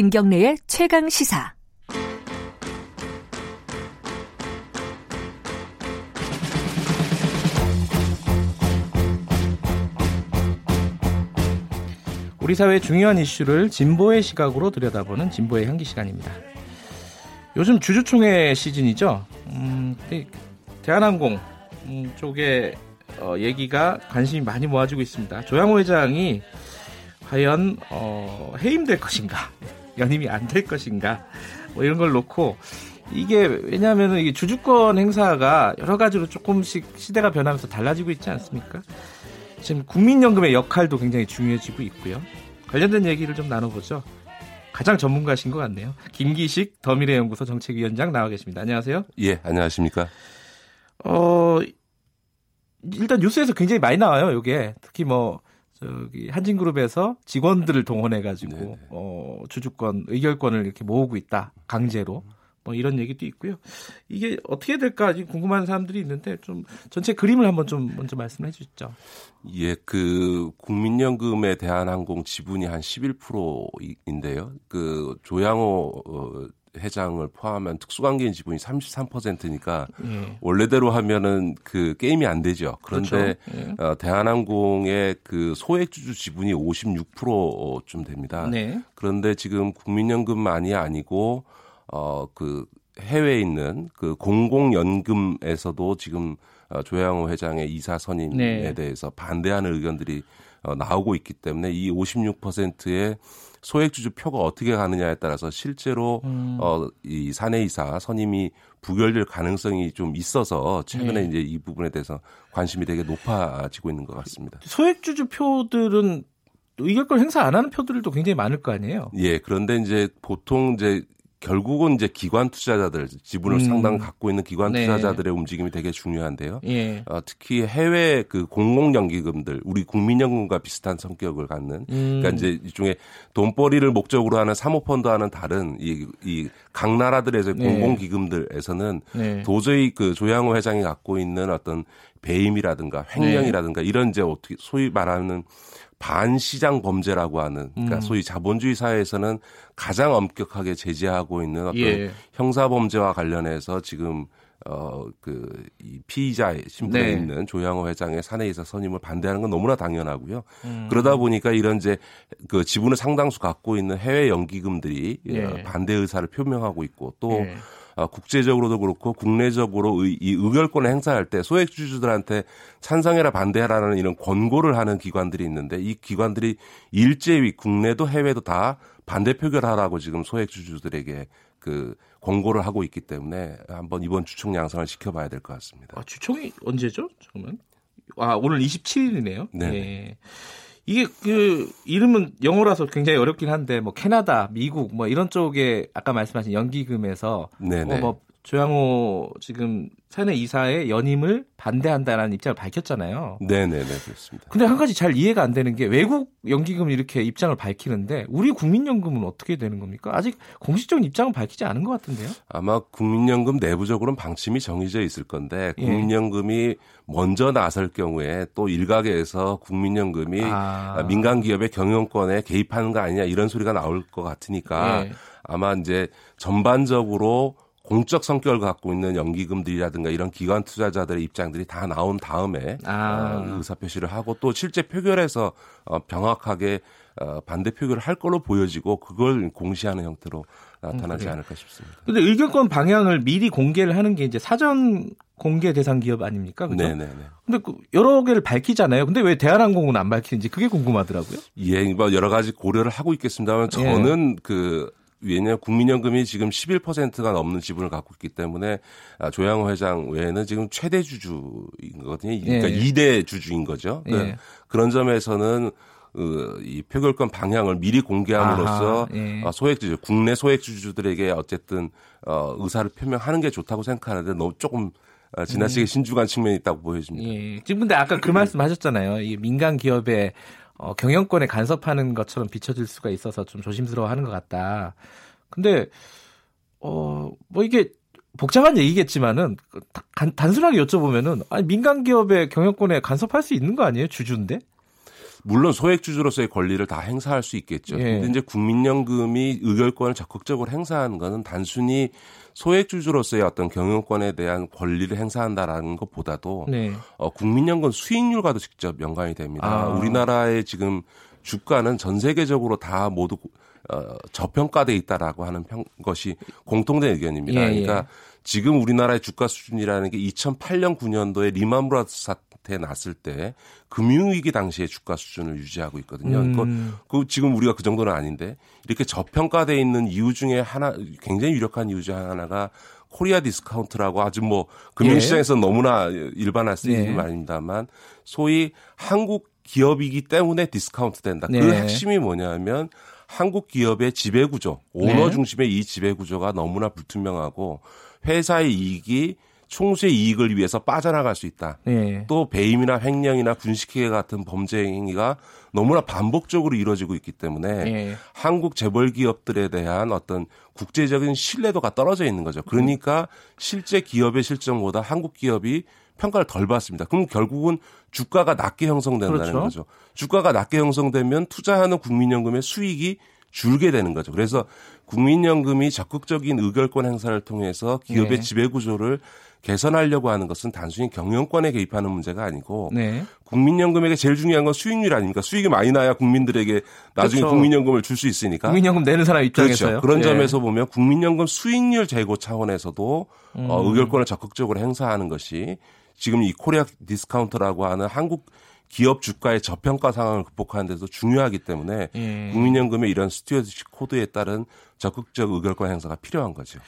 김경래의 최강 시사. 우리 사회의 중요한 이슈를 진보의 시각으로 들여다보는 진보의 향기 시간입니다. 요즘 주주총회 시즌이죠. 음, 대한항공 음, 쪽에 어, 얘기가 관심이 많이 모아지고 있습니다. 조양호 회장이 과연 어, 해임될 것인가, 연임이 안 될 것인가, 뭐 이런 걸 놓고 이게 왜냐하면 이게 주주권 행사가 여러 가지로 조금씩 시대가 변하면서 달라지고 있지 않습니까? 지금 국민연금의 역할도 굉장히 중요해지고 있고요. 관련된 얘기를 좀 나눠보죠. 가장 전문가신 것 같네요. 김기식 더미래연구소 정책위원장 나와 계십니다. 안녕하세요. 예, 안녕하십니까. 어, 일단 뉴스에서 굉장히 많이 나와요. 이게 특히 뭐 저기 한진그룹에서 직원들을 동원해 가지고 어, 주주권 의결권을 이렇게 모으고 있다 강제로. 뭐 이런 얘기도 있고요. 이게 어떻게 될까 궁금한 사람들이 있는데 좀 전체 그림을 한번 좀 먼저 말씀해 주시죠. 예, 그 국민연금에 대한 항공 지분이 한 11%인데요. 그 조양호 어, 회장을 포함한 특수관계인 지분이 33%니까 예. 원래대로 하면은 그 게임이 안 되죠. 그런데 그렇죠. 예. 어, 대한항공의 그 소액주주 지분이 56%쯤 됩니다. 네. 그런데 지금 국민연금만이 아니고 어, 그 해외에 있는 그 공공연금에서도 지금 어, 조양호 회장의 이사 선임에 네. 대해서 반대하는 의견들이 어, 나오고 있기 때문에 이 56%의 소액 주주 표가 어떻게 가느냐에 따라서 실제로 음. 어, 이 사내이사 선임이 부결될 가능성이 좀 있어서 최근에 네. 이제 이 부분에 대해서 관심이 되게 높아지고 있는 것 같습니다. 소액 주주 표들은 의결권 행사 안 하는 표들도 굉장히 많을 거 아니에요? 예, 그런데 이제 보통 이제 결국은 이제 기관 투자자들 지분을 음. 상당 갖고 있는 기관 네. 투자자들의 움직임이 되게 중요한데요. 예. 어, 특히 해외 그 공공연기금들 우리 국민연금과 비슷한 성격을 갖는 음. 그러니까 이제 이중에 돈벌이를 목적으로 하는 사모펀드와는 다른 이, 이 각 나라들에서 네. 공공기금들에서는 네. 도저히 그 조양호 회장이 갖고 있는 어떤 배임이라든가 횡령이라든가 네. 이런 이제 어떻게 소위 말하는 반시장 범죄라고 하는 그러니까 음. 소위 자본주의 사회에서는 가장 엄격하게 제재하고 있는 어떤 예. 형사 범죄와 관련해서 지금 어그이 피의자의 신분에 네. 있는 조양호 회장의 사내이사 선임을 반대하는 건 너무나 당연하고요. 음. 그러다 보니까 이런 이제 그 지분을 상당수 갖고 있는 해외 연기금들이 예. 반대 의사를 표명하고 있고 또 예. 어, 국제적으로도 그렇고 국내적으로 이, 이 의결권을 행사할 때 소액주주들한테 찬성해라 반대하라는 이런 권고를 하는 기관들이 있는데 이 기관들이 일제히 국내도 해외도 다 반대 표결하라고 지금 소액주주들에게 그 권고를 하고 있기 때문에 한번 이번 주총 양상을 지켜봐야 될 것 같습니다. 아, 주총이 언제죠? 잠깐만. 아, 오늘 27일이네요. 네. 네. 이게 그 이름은 영어라서 굉장히 어렵긴 한데 뭐 캐나다, 미국 뭐 이런 쪽에 아까 말씀하신 연기금에서 어, 뭐 조양호 지금 사내 이사의 연임을 반대한다라는 입장을 밝혔잖아요. 네네네 그렇습니다. 근데 한 가지 잘 이해가 안 되는 게 외국 연기금 이렇게 입장을 밝히는데 우리 국민연금은 어떻게 되는 겁니까? 아직 공식적인 입장은 밝히지 않은 것 같은데요. 아마 국민연금 내부적으로는 방침이 정해져 있을 건데 예. 국민연금이 예. 먼저 나설 경우에 또 일각에서 국민연금이 아. 민간 기업의 경영권에 개입하는 거 아니냐 이런 소리가 나올 것 같으니까 예. 아마 이제 전반적으로 공적 성격을 갖고 있는 연기금들이라든가 이런 기관 투자자들의 입장들이 다 나온 다음에 아. 어, 의사 표시를 하고 또 실제 표결에서 어, 병확하게 어, 반대 표결을 할 걸로 보여지고 그걸 공시하는 형태로 나타나지 음, 않을까 싶습니다. 근데 의결권 방향을 미리 공개를 하는 게 이제 사전 공개 대상 기업 아닙니까? 그죠? 네네네. 근데 그 여러 개를 밝히잖아요. 근데 왜 대한항공은 안 밝히는지 그게 궁금하더라고요. 예, 뭐 여러 가지 고려를 하고 있겠습니다만 저는 예. 그 왜냐 국민연금이 지금 11%가 넘는 지분을 갖고 있기 때문에 아, 조양호 회장 외에는 지금 최대 주주인 거거든요. 그러니까 예. 2대 주주인 거죠. 예. 네. 그런 점에서는 그, 이 표결권 방향을 미리 공개함으로써 예. 어, 소액주주, 국내 소액주주들에게 어쨌든 어, 의사를 표명하는 게 좋다고 생각하는데 너무 조금 어, 지나치게 음. 신중한 측면이 있다고 보여집니다. 예. 지금 근데 아까 그 말씀 하셨잖아요. 이 민간 기업의 어, 경영권에 간섭하는 것처럼 비춰질 수가 있어서 좀 조심스러워하는 것 같다. 근데 어 뭐 이게 복잡한 얘기겠지만은 단, 단순하게 여쭤보면은 아니 민간 기업의 경영권에 간섭할 수 있는 거 아니에요 주주인데? 물론 소액주주로서의 권리를 다 행사할 수 있겠죠. 예. 근데 이제 국민연금이 의결권을 적극적으로 행사하는 것은 단순히 소액주주로서의 어떤 경영권에 대한 권리를 행사한다라는 것보다도 네. 어, 국민연금 수익률과도 직접 연관이 됩니다. 아. 우리나라의 지금 주가는 전 세계적으로 다 모두 어, 저평가돼 있다라고 하는 평, 것이 공통된 의견입니다. 예, 예. 그러니까 지금 우리나라의 주가 수준이라는 게 2008년 9년도에 리만 브라더스 사태 났을 때 금융위기 당시의 주가 수준을 유지하고 있거든요. 음. 그 지금 우리가 그 정도는 아닌데 이렇게 저평가돼 있는 이유 중에 하나 굉장히 유력한 이유 중 하나가 Korea discount라고 아주 뭐 금융시장에서 예. 너무나 일반화 쓰이는 예. 말입니다만 소위 한국 기업이기 때문에 디스카운트 된다. 그 네. 그 핵심이 뭐냐면 한국 기업의 지배 구조, 오너 네. 중심의 이 지배 구조가 너무나 불투명하고 회사의 이익이 총수의 이익을 위해서 빠져나갈 수 있다. 네. 또 배임이나 횡령이나 분식회계 같은 범죄 행위가 너무나 반복적으로 이루어지고 있기 때문에 네. 한국 재벌 기업들에 대한 어떤 국제적인 신뢰도가 떨어져 있는 거죠. 그러니까 실제 기업의 실정보다 한국 기업이 평가를 덜 받습니다. 그럼 결국은 주가가 낮게 형성된다는 그렇죠. 거죠. 주가가 낮게 형성되면 투자하는 국민연금의 수익이 줄게 되는 거죠. 그래서 국민연금이 적극적인 의결권 행사를 통해서 기업의 네. 지배 구조를 개선하려고 하는 것은 단순히 경영권에 개입하는 문제가 아니고 네. 국민연금에게 제일 중요한 건 수익률 아닙니까? 수익이 많이 나야 국민들에게 나중에 그렇죠. 국민연금을 줄 수 있으니까. 국민연금 내는 사람 입장에서요. 그렇죠. 그런 네. 점에서 보면 국민연금 수익률 제고 차원에서도 어, 음. 어, 의결권을 적극적으로 행사하는 것이 지금 이 Korea discount라고 하는 한국 기업 주가의 저평가 상황을 극복하는 데서 중요하기 때문에 예. 국민연금의 이런 stewardship code에 따른 적극적 의결권 행사가 필요한 거죠.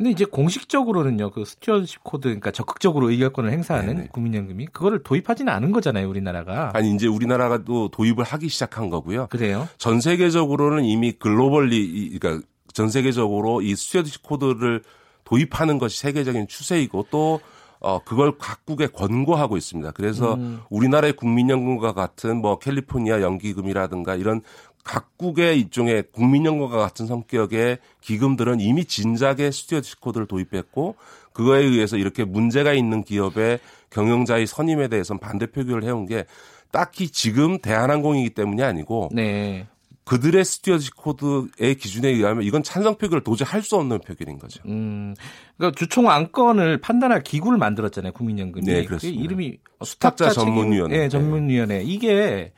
근데 이제 공식적으로는요, 그 stewardship code, 그러니까 적극적으로 의결권을 행사하는 네네. 국민연금이 그거를 도입하지는 않은 거잖아요, 우리나라가. 아니 이제 우리나라가 또 도입을 하기 시작한 거고요. 그래요? 전 세계적으로는 이미 globally, 그러니까 전 세계적으로 이 stewardship code를 도입하는 것이 세계적인 추세이고 또 어, 그걸 각국에 권고하고 있습니다. 그래서 음. 우리나라의 국민연금과 같은 뭐 캘리포니아 연기금이라든가 이런 각국의 일종의 국민연금과 같은 성격의 기금들은 이미 진작에 stewardship code를 도입했고 그거에 의해서 이렇게 문제가 있는 기업의 경영자의 선임에 대해서는 반대 표결을 해온 게 딱히 지금 대한항공이기 때문이 아니고 네. 그들의 stewardship code의 기준에 의하면 이건 찬성 표결을 도저히 할 수 없는 표결인 거죠. 음, 그러니까 주총 안건을 판단할 기구를 만들었잖아요. 국민연금이. 네, 그렇습니다. 이름이 수탁자 전문위원회. 네, 전문위원회. 이게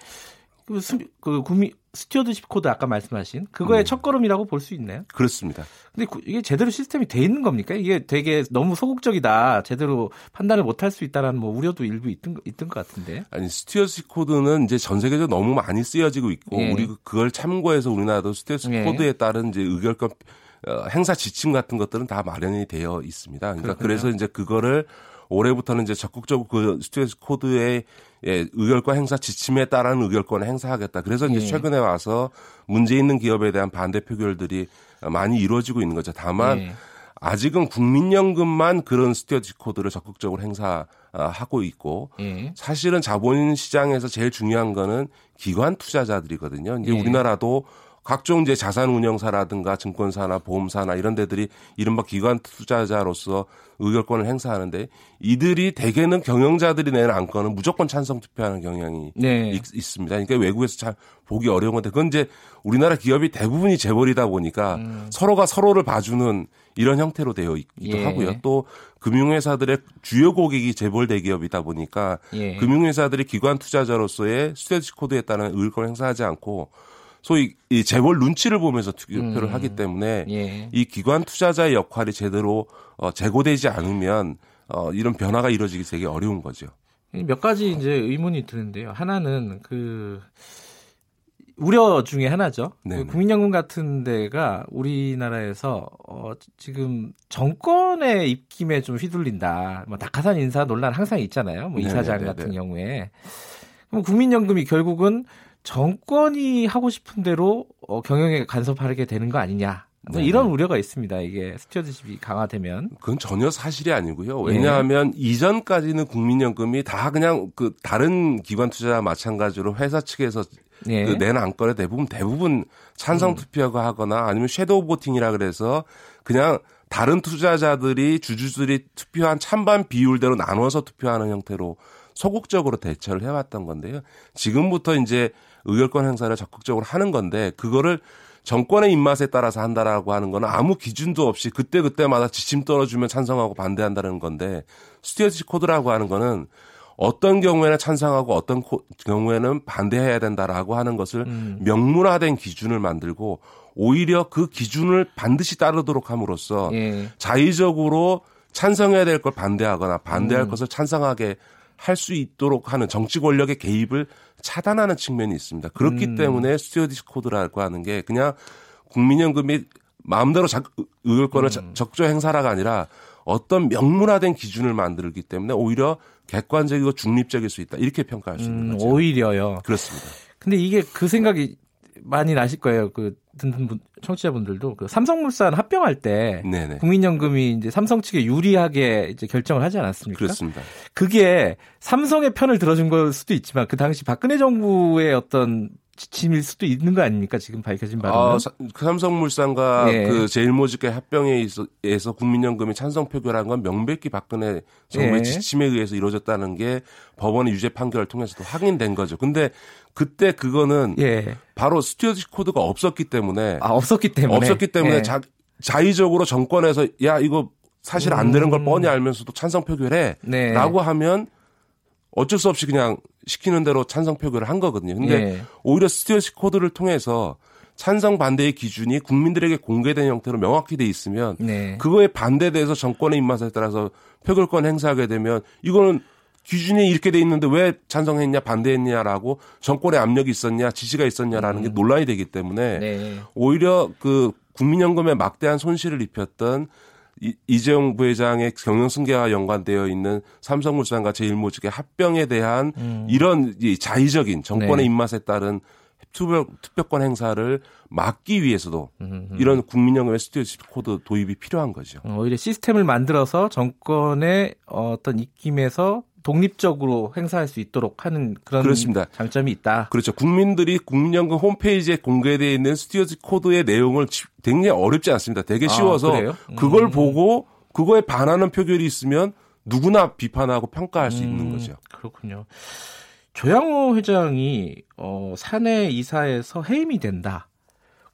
그, 그 국민 stewardship code 아까 말씀하신 그거의 음. 첫걸음이라고 볼 수 있나요? 그렇습니다. 근데 이게 제대로 시스템이 돼 있는 겁니까? 이게 되게 너무 소극적이다. 제대로 판단을 못 할 수 있다라는 뭐 우려도 일부 있던 있던 것 같은데. 아니 stewardship code는 이제 전 세계적으로 너무 많이 쓰여지고 있고 예. 우리 그걸 참고해서 우리나라도 stewardship 예. code에 따른 이제 의결권 어, 행사 지침 같은 것들은 다 마련이 되어 있습니다. 그러니까 그렇군요. 그래서 이제 그거를 올해부터는 이제 적극적으로 그 stewardship code에 예, 의결권 행사 지침에 따른 의결권을 행사하겠다. 그래서 이제 예. 최근에 와서 문제 있는 기업에 대한 반대 표결들이 많이 이루어지고 있는 거죠. 다만 예. 아직은 국민연금만 그런 스튜어디 코드를 적극적으로 행사하고 있고 예. 사실은 자본 시장에서 제일 중요한 거는 기관 투자자들이거든요. 이제 예. 우리나라도 각종 이제 자산 운영사라든가 증권사나 보험사나 이런 데들이 이른바 기관 투자자로서 의결권을 행사하는데 이들이 대개는 경영자들이 내는 안건은 무조건 찬성 투표하는 경향이 네. 있, 습니다 그러니까 외국에서 잘 보기 어려운 건데 그건 이제 우리나라 기업이 대부분이 재벌이다 보니까 음. 서로가 서로를 봐주는 이런 형태로 되어 있기도 예. 하고요. 또 금융회사들의 주요 고객이 재벌 대기업이다 보니까 예. 금융회사들이 기관 투자자로서의 스테이지 코드에 따른 의결권을 행사하지 않고 소위 이 재벌 눈치를 보면서 투표를 음. 하기 때문에 예. 이 기관 투자자의 역할이 제대로 어, 제고되지 않으면 어, 이런 변화가 이루어지기 되게 어려운 거죠. 몇 가지 이제 의문이 드는데요. 하나는 그 우려 중에 하나죠. 그 국민연금 같은 데가 우리나라에서 어, 지금 정권의 입김에 좀 휘둘린다. 뭐 낙하산 인사 논란 항상 있잖아요. 뭐 이사장 네네네네. 같은 경우에. 그럼 국민연금이 결국은 정권이 하고 싶은 대로 어, 경영에 간섭하게 되는 거 아니냐. 뭐 네. 이런 우려가 있습니다. 이게 stewardship이 강화되면. 그건 전혀 사실이 아니고요. 왜냐하면 네. 이전까지는 국민연금이 다 그냥 그 다른 기관 투자자와 마찬가지로 회사 측에서 네. 그낸 안건에 대부분 대부분 찬성 음. 투표가 하거나 아니면 shadow voting이라 그래서 그냥 다른 투자자들이 주주들이 투표한 찬반 비율대로 나눠서 투표하는 형태로 소극적으로 대처를 해왔던 건데요. 지금부터 이제 의결권 행사를 적극적으로 하는 건데 그거를 정권의 입맛에 따라서 한다라고 하는 거는 아무 기준도 없이 그때그때마다 지침 떨어주면 찬성하고 반대한다는 건데 스튜어디시 코드라고 하는 거는 어떤 경우에는 찬성하고 어떤 경우에는 반대해야 된다라고 하는 것을 음. 명문화된 기준을 만들고 오히려 그 기준을 반드시 따르도록 함으로써 예. 자의적으로 찬성해야 될 걸 반대하거나 반대할 음. 것을 찬성하게 할 수 있도록 하는 정치 권력의 개입을 차단하는 측면이 있습니다. 그렇기 음. 때문에 stewardship code라고 하는 게 그냥 국민연금이 마음대로 자, 의결권을 음. 적극 행사하라가 아니라 어떤 명문화된 기준을 만들기 때문에 오히려 객관적이고 중립적일 수 있다 이렇게 평가할 수 있는 음, 거죠. 오히려요. 그렇습니다. 근데 이게 그 생각이 많이 나실 거예요. 그 듣는 분, 청취자분들도 그 삼성물산 합병할 때 네네. 국민연금이 이제 삼성 측에 유리하게 이제 결정을 하지 않았습니까? 그렇습니다. 그게 삼성의 편을 들어준 걸 수도 있지만 그 당시 박근혜 정부의 어떤 지침일 수도 있는 거 아닙니까? 지금 밝혀진 바는. 아, 그 삼성물산과 네. 그 제일모직계 합병에 있어서 국민연금이 찬성 표결한 건 명백히 박근혜 정부의 네. 지침에 의해서 이루어졌다는 게 법원의 유죄 판결을 통해서도 확인된 거죠. 근데 그때 그거는 예. 바로 스튜어디 코드가 없었기 때문에 아, 없었기 때문에 없었기 때문에 예. 자, 자의적으로 정권에서 야 이거 사실 안 되는 걸 음. 뻔히 알면서도 찬성 표결해라고 네. 하면 어쩔 수 없이 그냥 시키는 대로 찬성 표결을 한 거거든요. 근데 예. 오히려 스튜어시 코드를 통해서 찬성 반대의 기준이 국민들에게 공개된 형태로 명확히 돼 있으면 네. 그거에 반대돼서 정권의 입맛에 따라서 표결권 행사하게 되면 이거는 기준이 이렇게 돼 있는데 왜 찬성했냐 반대했냐라고 정권의 압력이 있었냐 지시가 있었냐라는 음. 게 논란이 되기 때문에 네. 오히려 그 국민연금에 막대한 손실을 입혔던 이재용 부회장의 경영 승계와 연관되어 있는 삼성물산과 제일모직의 합병에 대한 음. 이런 자의적인 정권의 네. 입맛에 따른 투표, 투표권 행사를 막기 위해서도 음흠. 이런 국민연금의 stewardship code 도입이 필요한 거죠. 어, 오히려 시스템을 만들어서 정권의 어떤 입김에서 독립적으로 행사할 수 있도록 하는 그런 그렇습니다. 장점이 있다. 그렇죠. 국민들이 국민연금 홈페이지에 공개되어 있는 스튜어디 코드의 내용을 굉장히 어렵지 않습니다. 되게 아, 쉬워서 아, 음. 그걸 보고 그거에 반하는 표결이 있으면 누구나 비판하고 평가할 수 음, 있는 거죠. 그렇군요. 조양호 회장이 어, 사내 이사에서 해임이 된다.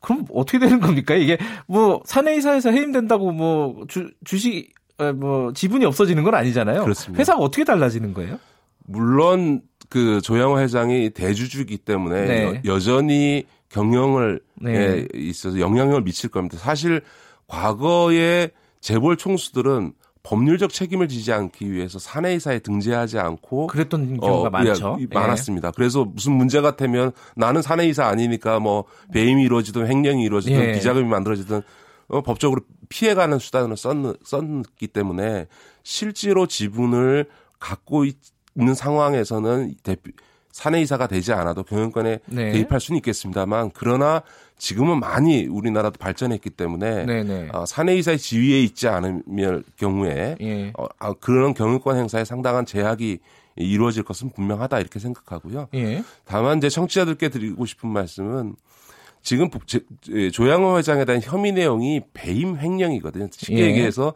그럼 어떻게 되는 겁니까? 이게 뭐 사내 이사에서 해임된다고 뭐 주, 주식 어, 뭐 지분이 없어지는 건 아니잖아요. 그렇습니다. 회사가 어떻게 달라지는 거예요? 물론 그 조양호 회장이 대주주이기 때문에 네. 여, 전히 경영을 네. 있어서 영향을 미칠 겁니다. 사실 과거에 재벌 총수들은 법률적 책임을 지지 않기 위해서 사내이사에 등재하지 않고 그랬던 경우가 어, 많죠. 예, 많았습니다. 예. 그래서 무슨 문제 같으면 나는 사내이사 아니니까 뭐 배임이 이루어지든 횡령이 이루어지든 예. 비자금이 만들어지든 어, 법적으로 피해가는 수단으로 썼, 썼기 때문에 실제로 지분을 갖고 있는 상황에서는 대표, 사내이사가 되지 않아도 경영권에 네. 개입할 수는 있겠습니다만 그러나 지금은 많이 우리나라도 발전했기 때문에 네, 네. 어, 사내이사의 지위에 있지 않으면 경우에 예. 어, 아, 그런 경영권 행사에 상당한 제약이 이루어질 것은 분명하다 이렇게 생각하고요. 예. 다만 이제 청취자들께 드리고 싶은 말씀은 지금 예, 조양호 회장에 대한 혐의 내용이 배임 횡령이거든요. 쉽게 예. 얘기해서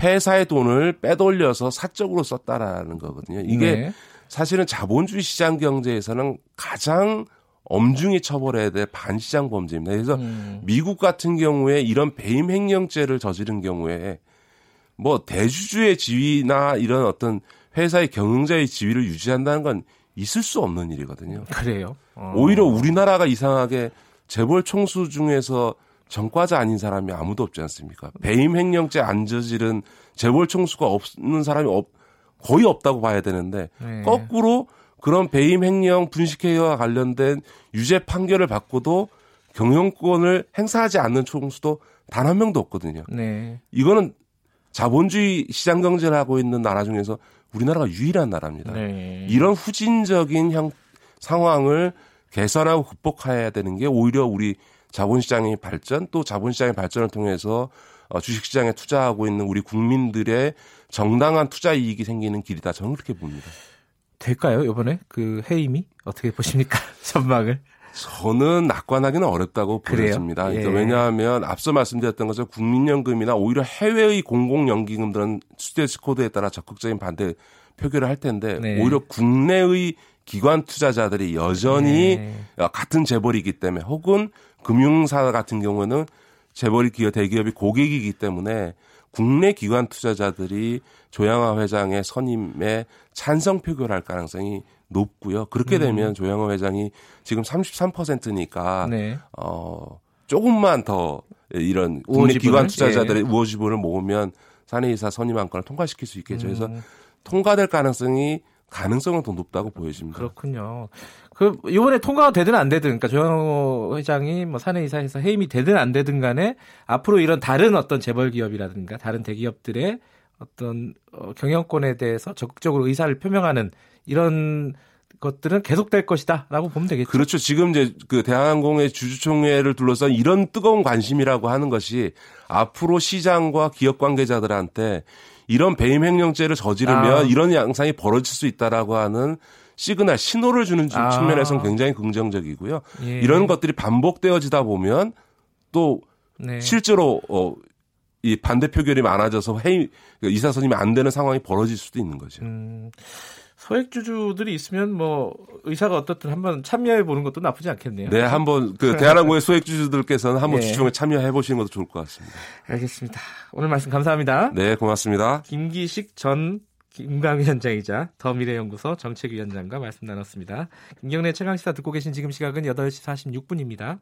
회사의 돈을 빼돌려서 사적으로 썼다라는 거거든요. 이게 네. 사실은 자본주의 시장 경제에서는 가장 엄중히 처벌해야 될 반시장 범죄입니다. 그래서 음. 미국 같은 경우에 이런 배임 횡령죄를 저지른 경우에 뭐 대주주의 지위나 이런 어떤 회사의 경영자의 지위를 유지한다는 건 있을 수 없는 일이거든요. 그래요? 어. 오히려 우리나라가 이상하게 재벌 총수 중에서 전과자 아닌 사람이 아무도 없지 않습니까? 배임 횡령죄 안 저지른 재벌 총수가 없는 사람이 없, 거의 없다고 봐야 되는데 네. 거꾸로 그런 배임 횡령 분식회의와 관련된 유죄 판결을 받고도 경영권을 행사하지 않는 총수도 단 한 명도 없거든요. 네. 이거는 자본주의 시장 경제를 하고 있는 나라 중에서 우리나라가 유일한 나라입니다. 네. 이런 후진적인 형 상황을 개선하고 극복해야 되는 게 오히려 우리 자본시장의 발전 또 자본시장의 발전을 통해서 어, 주식시장에 투자하고 있는 우리 국민들의 정당한 투자 이익이 생기는 길이다. 저는 그렇게 봅니다. 될까요? 이번에 그 해임이 어떻게 보십니까? 전망을? 저는 낙관하기는 어렵다고 보여집니다. 그러니까 예. 왜냐하면 앞서 말씀드렸던 것처럼 국민연금이나 오히려 해외의 공공연기금들은 stewardship code에 따라 적극적인 반대 표결을 할 텐데 네. 오히려 국내의 기관 투자자들이 여전히 네. 같은 재벌이기 때문에 혹은 금융사 같은 경우는 재벌이 기업 대기업이 고객이기 때문에 국내 기관 투자자들이 조양화 회장의 선임에 찬성 표결할 가능성이 높고요. 그렇게 음. 되면 음. 조양호 회장이 지금 33%니까 네. 어 조금만 더 이런 국내 기관 투자자들의 예. 우호 지분을 모으면 사내이사 선임 안건을 통과시킬 수 있겠죠. 그래서 음. 통과될 가능성이 가능성은 더 높다고 보여집니다. 그렇군요. 그 이번에 통과가 되든 안 되든, 그러니까 조영호 회장이 뭐 사내 이사에서 해임이 되든 안 되든 간에 앞으로 이런 다른 어떤 재벌 기업이라든가 다른 대기업들의 어떤 어, 경영권에 대해서 적극적으로 의사를 표명하는 이런 것들은 계속될 것이다라고 보면 되겠죠. 그렇죠. 지금 이제 그 대한항공의 주주총회를 둘러싼 이런 뜨거운 관심이라고 하는 것이 앞으로 시장과 기업 관계자들한테 이런 배임 횡령죄를 저지르면 아. 이런 양상이 벌어질 수 있다라고 하는 시그널 신호를 주는 아. 측면에서는 굉장히 긍정적이고요. 예. 이런 것들이 반복되어지다 보면 또 네. 실제로 어, 이 반대 표결이 많아져서 회의 그 이사 선임이 안 되는 상황이 벌어질 수도 있는 거죠. 음. 소액주주들이 있으면 뭐 의사가 어떻든 한번 참여해 보는 것도 나쁘지 않겠네요. 네, 한번 그 대한항공의 소액주주들께서는 한번 네. 주주총회 참여해 보시는 것도 좋을 것 같습니다. 알겠습니다. 오늘 말씀 감사합니다. 네, 고맙습니다. 김기식 전 김강위원장이자 더미래연구소 정책위원장과 말씀 나눴습니다. 김경래 최강시사 듣고 계신 지금 시각은 8시 46분입니다.